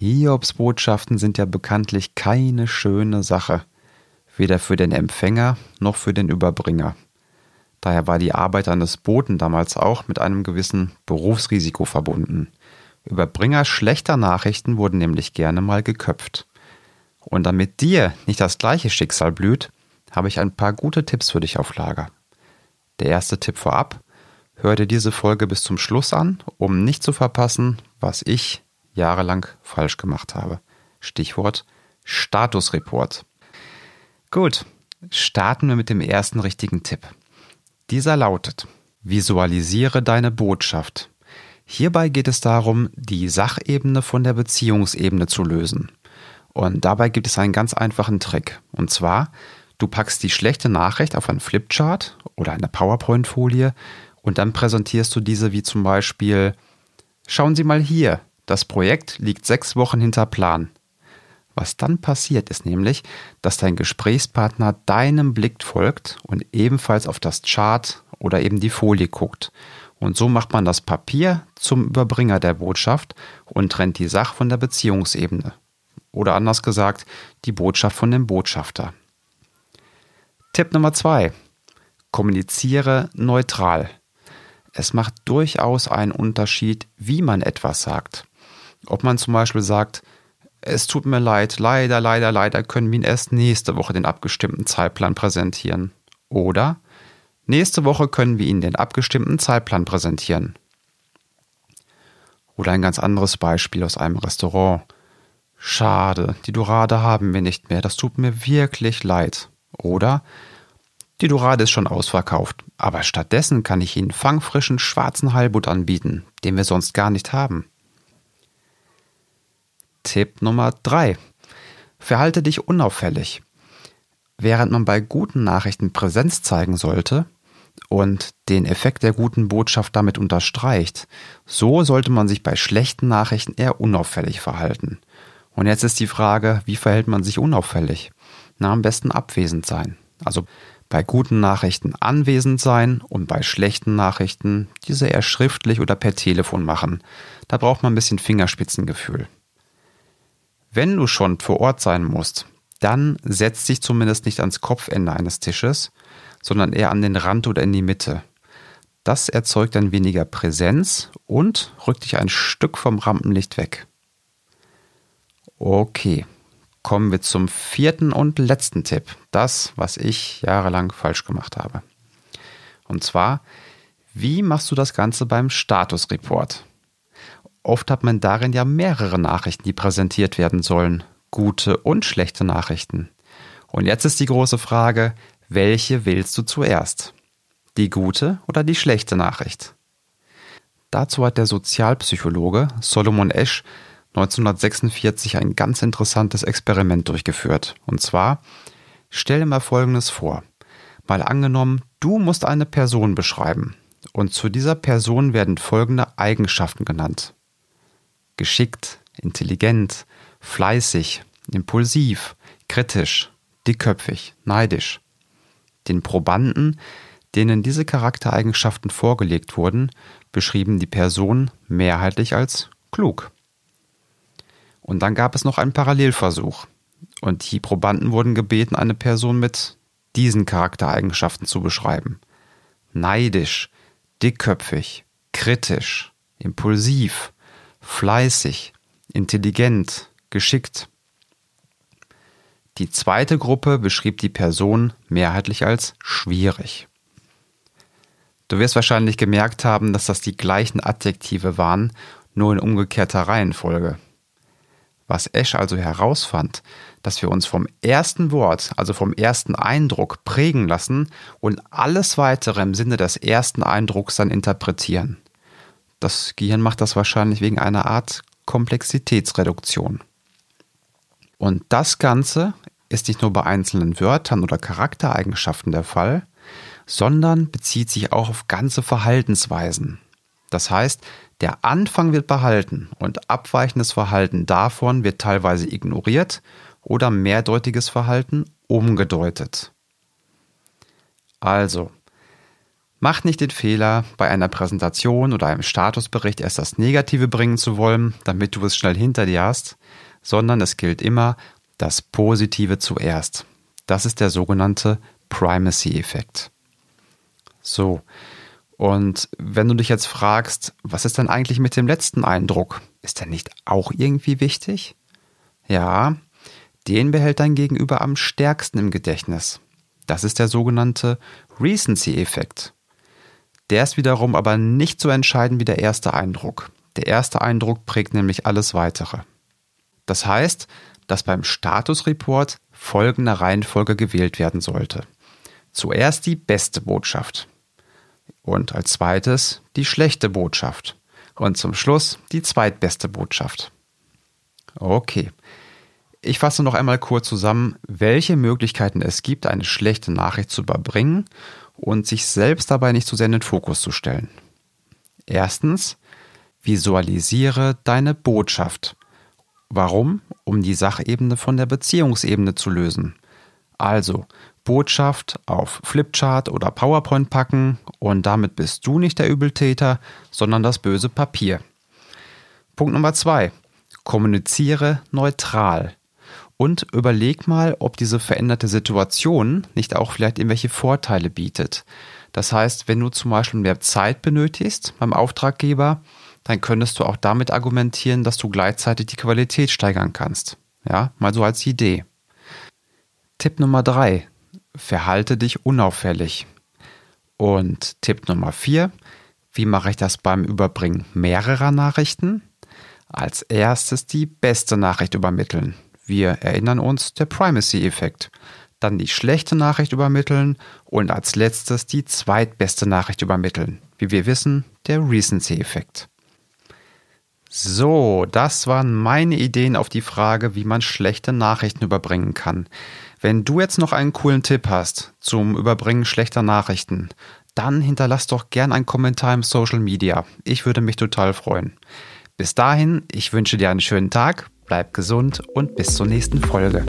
Hiobsbotschaften sind ja bekanntlich keine schöne Sache, weder für den Empfänger noch für den Überbringer. Daher war die Arbeit eines Boten damals auch mit einem gewissen Berufsrisiko verbunden. Überbringer schlechter Nachrichten wurden nämlich gerne mal geköpft. Und damit dir nicht das gleiche Schicksal blüht, habe ich ein paar gute Tipps für dich auf Lager. Der erste Tipp vorab, hör dir diese Folge bis zum Schluss an, um nicht zu verpassen, was ich jahrelang falsch gemacht habe. Stichwort Statusreport. Gut, starten wir mit dem ersten richtigen Tipp. Dieser lautet, visualisiere deine Botschaft. Hierbei geht es darum, die Sachebene von der Beziehungsebene zu lösen. Und dabei gibt es einen ganz einfachen Trick. Und zwar, du packst die schlechte Nachricht auf ein Flipchart oder eine PowerPoint-Folie und dann präsentierst du diese wie zum Beispiel, schauen Sie mal hier, das Projekt liegt sechs Wochen hinter Plan. Was dann passiert ist nämlich, dass dein Gesprächspartner deinem Blick folgt und ebenfalls auf das Chart oder eben die Folie guckt. Und so macht man das Papier zum Überbringer der Botschaft und trennt die Sache von der Beziehungsebene. Oder anders gesagt, die Botschaft von dem Botschafter. Tipp Nummer zwei: Kommuniziere neutral. Es macht durchaus einen Unterschied, wie man etwas sagt. Ob man zum Beispiel sagt, es tut mir leid, leider, leider, leider können wir Ihnen erst nächste Woche den abgestimmten Zeitplan präsentieren. Oder nächste Woche können wir Ihnen den abgestimmten Zeitplan präsentieren. Oder ein ganz anderes Beispiel aus einem Restaurant. Schade, die Dorade haben wir nicht mehr, das tut mir wirklich leid. Oder die Dorade ist schon ausverkauft, aber stattdessen kann ich Ihnen fangfrischen schwarzen Heilbutt anbieten, den wir sonst gar nicht haben. Tipp Nummer 3. Verhalte dich unauffällig. Während man bei guten Nachrichten Präsenz zeigen sollte und den Effekt der guten Botschaft damit unterstreicht, so sollte man sich bei schlechten Nachrichten eher unauffällig verhalten. Und jetzt ist die Frage, wie verhält man sich unauffällig? Na, am besten abwesend sein. Also bei guten Nachrichten anwesend sein und bei schlechten Nachrichten diese eher schriftlich oder per Telefon machen. Da braucht man ein bisschen Fingerspitzengefühl. Wenn du schon vor Ort sein musst, dann setz dich zumindest nicht ans Kopfende eines Tisches, sondern eher an den Rand oder in die Mitte. Das erzeugt dann weniger Präsenz und rückt dich ein Stück vom Rampenlicht weg. Okay, kommen wir zum vierten und letzten Tipp. Das, was ich jahrelang falsch gemacht habe. Und zwar, wie machst du das Ganze beim Statusreport? Oft hat man darin ja mehrere Nachrichten, die präsentiert werden sollen. Gute und schlechte Nachrichten. Und jetzt ist die große Frage, welche willst du zuerst? Die gute oder die schlechte Nachricht? Dazu hat der Sozialpsychologe Solomon Esch 1946 ein ganz interessantes Experiment durchgeführt. Und zwar, stell dir mal Folgendes vor. Mal angenommen, du musst eine Person beschreiben. Und zu dieser Person werden folgende Eigenschaften genannt geschickt, intelligent, fleißig, impulsiv, kritisch, dickköpfig, neidisch. Den Probanden, denen diese Charaktereigenschaften vorgelegt wurden, beschrieben die Person mehrheitlich als klug. Und dann gab es noch einen Parallelversuch. Und die Probanden wurden gebeten, eine Person mit diesen Charaktereigenschaften zu beschreiben. Neidisch, dickköpfig, kritisch, impulsiv, fleißig, intelligent, geschickt. Die zweite Gruppe beschrieb die Person mehrheitlich als schwierig. Du wirst wahrscheinlich gemerkt haben, dass das die gleichen Adjektive waren, nur in umgekehrter Reihenfolge. Was Esch also herausfand, dass wir uns vom ersten Wort, also vom ersten Eindruck prägen lassen und alles weitere im Sinne des ersten Eindrucks dann interpretieren. Das Gehirn macht das wahrscheinlich wegen einer Art Komplexitätsreduktion. Und das Ganze ist nicht nur bei einzelnen Wörtern oder Charaktereigenschaften der Fall, sondern bezieht sich auch auf ganze Verhaltensweisen. Das heißt, der Anfang wird behalten und abweichendes Verhalten davon wird teilweise ignoriert oder mehrdeutiges Verhalten umgedeutet. Also, Mach nicht den Fehler, bei einer Präsentation oder einem Statusbericht erst das Negative bringen zu wollen, damit du es schnell hinter dir hast, sondern es gilt immer das Positive zuerst. Das ist der sogenannte Primacy-Effekt. So, und wenn du dich jetzt fragst, was ist denn eigentlich mit dem letzten Eindruck? Ist der nicht auch irgendwie wichtig? Ja, den behält dein Gegenüber am stärksten im Gedächtnis. Das ist der sogenannte Recency-Effekt. Der ist wiederum aber nicht so entscheidend wie der erste Eindruck. Der erste Eindruck prägt nämlich alles weitere. Das heißt, dass beim Statusreport folgende Reihenfolge gewählt werden sollte. Zuerst die beste Botschaft und als zweites die schlechte Botschaft und zum Schluss die zweitbeste Botschaft. Okay. Ich fasse noch einmal kurz zusammen, welche Möglichkeiten es gibt, eine schlechte Nachricht zu überbringen und sich selbst dabei nicht zu sehr in den Fokus zu stellen. Erstens, visualisiere deine Botschaft. Warum? Um die Sachebene von der Beziehungsebene zu lösen. Also Botschaft auf Flipchart oder PowerPoint packen und damit bist du nicht der Übeltäter, sondern das böse Papier. Punkt Nummer zwei. Kommuniziere neutral und überleg mal, ob diese veränderte Situation nicht auch vielleicht irgendwelche Vorteile bietet. Das heißt, wenn du zum Beispiel mehr Zeit benötigst beim Auftraggeber, dann könntest du auch damit argumentieren, dass du gleichzeitig die Qualität steigern kannst. Ja, mal so als Idee. Tipp Nummer drei: Verhalte dich unauffällig. Und Tipp Nummer vier: Wie mache ich das beim Überbringen mehrerer Nachrichten? Als erstes die beste Nachricht übermitteln. Wir erinnern uns, der Primacy-Effekt. Dann die schlechte Nachricht übermitteln und als letztes die zweitbeste Nachricht übermitteln. Wie wir wissen, der Recency-Effekt. So, das waren meine Ideen auf die Frage, wie man schlechte Nachrichten überbringen kann. Wenn du jetzt noch einen coolen Tipp hast zum Überbringen schlechter Nachrichten, dann hinterlass doch gern einen Kommentar im Social Media. Ich würde mich total freuen. Bis dahin, ich wünsche dir einen schönen Tag, bleib gesund und bis zur nächsten Folge.